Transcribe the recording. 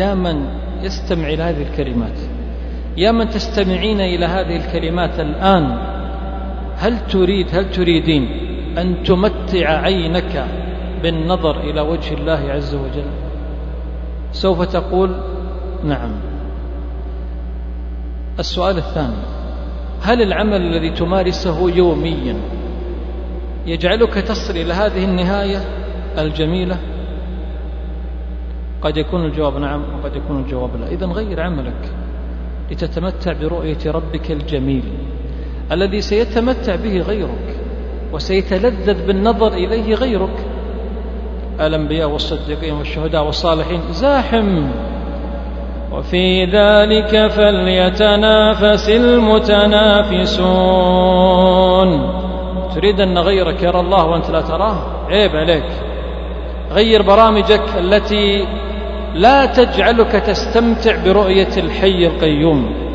يا من يستمع إلى هذه الكلمات. يا من تستمعين إلى هذه الكلمات الآن. هل تريد هل تريدين أن تمتع عينك بالنظر إلى وجه الله عز وجل؟ سوف تقول نعم. السؤال الثاني. هل العمل الذي تمارسه يوميا يجعلك تصل إلى هذه النهاية الجميلة؟ قد يكون الجواب نعم وقد يكون الجواب لا. إذا غير عملك لتتمتع برؤية ربك الجميل الذي سيتمتع به غيرك وسيتلذذ بالنظر إليه غيرك. الأنبياء والصديقين والشهداء والصالحين زاحم. وفي ذلك فليتنافس المتنافسون. تريد أن غيرك يرى الله وأنت لا تراه؟ عيب عليك. غير برامجك التي لا تجعلك تستمتع برؤية الحي القيوم.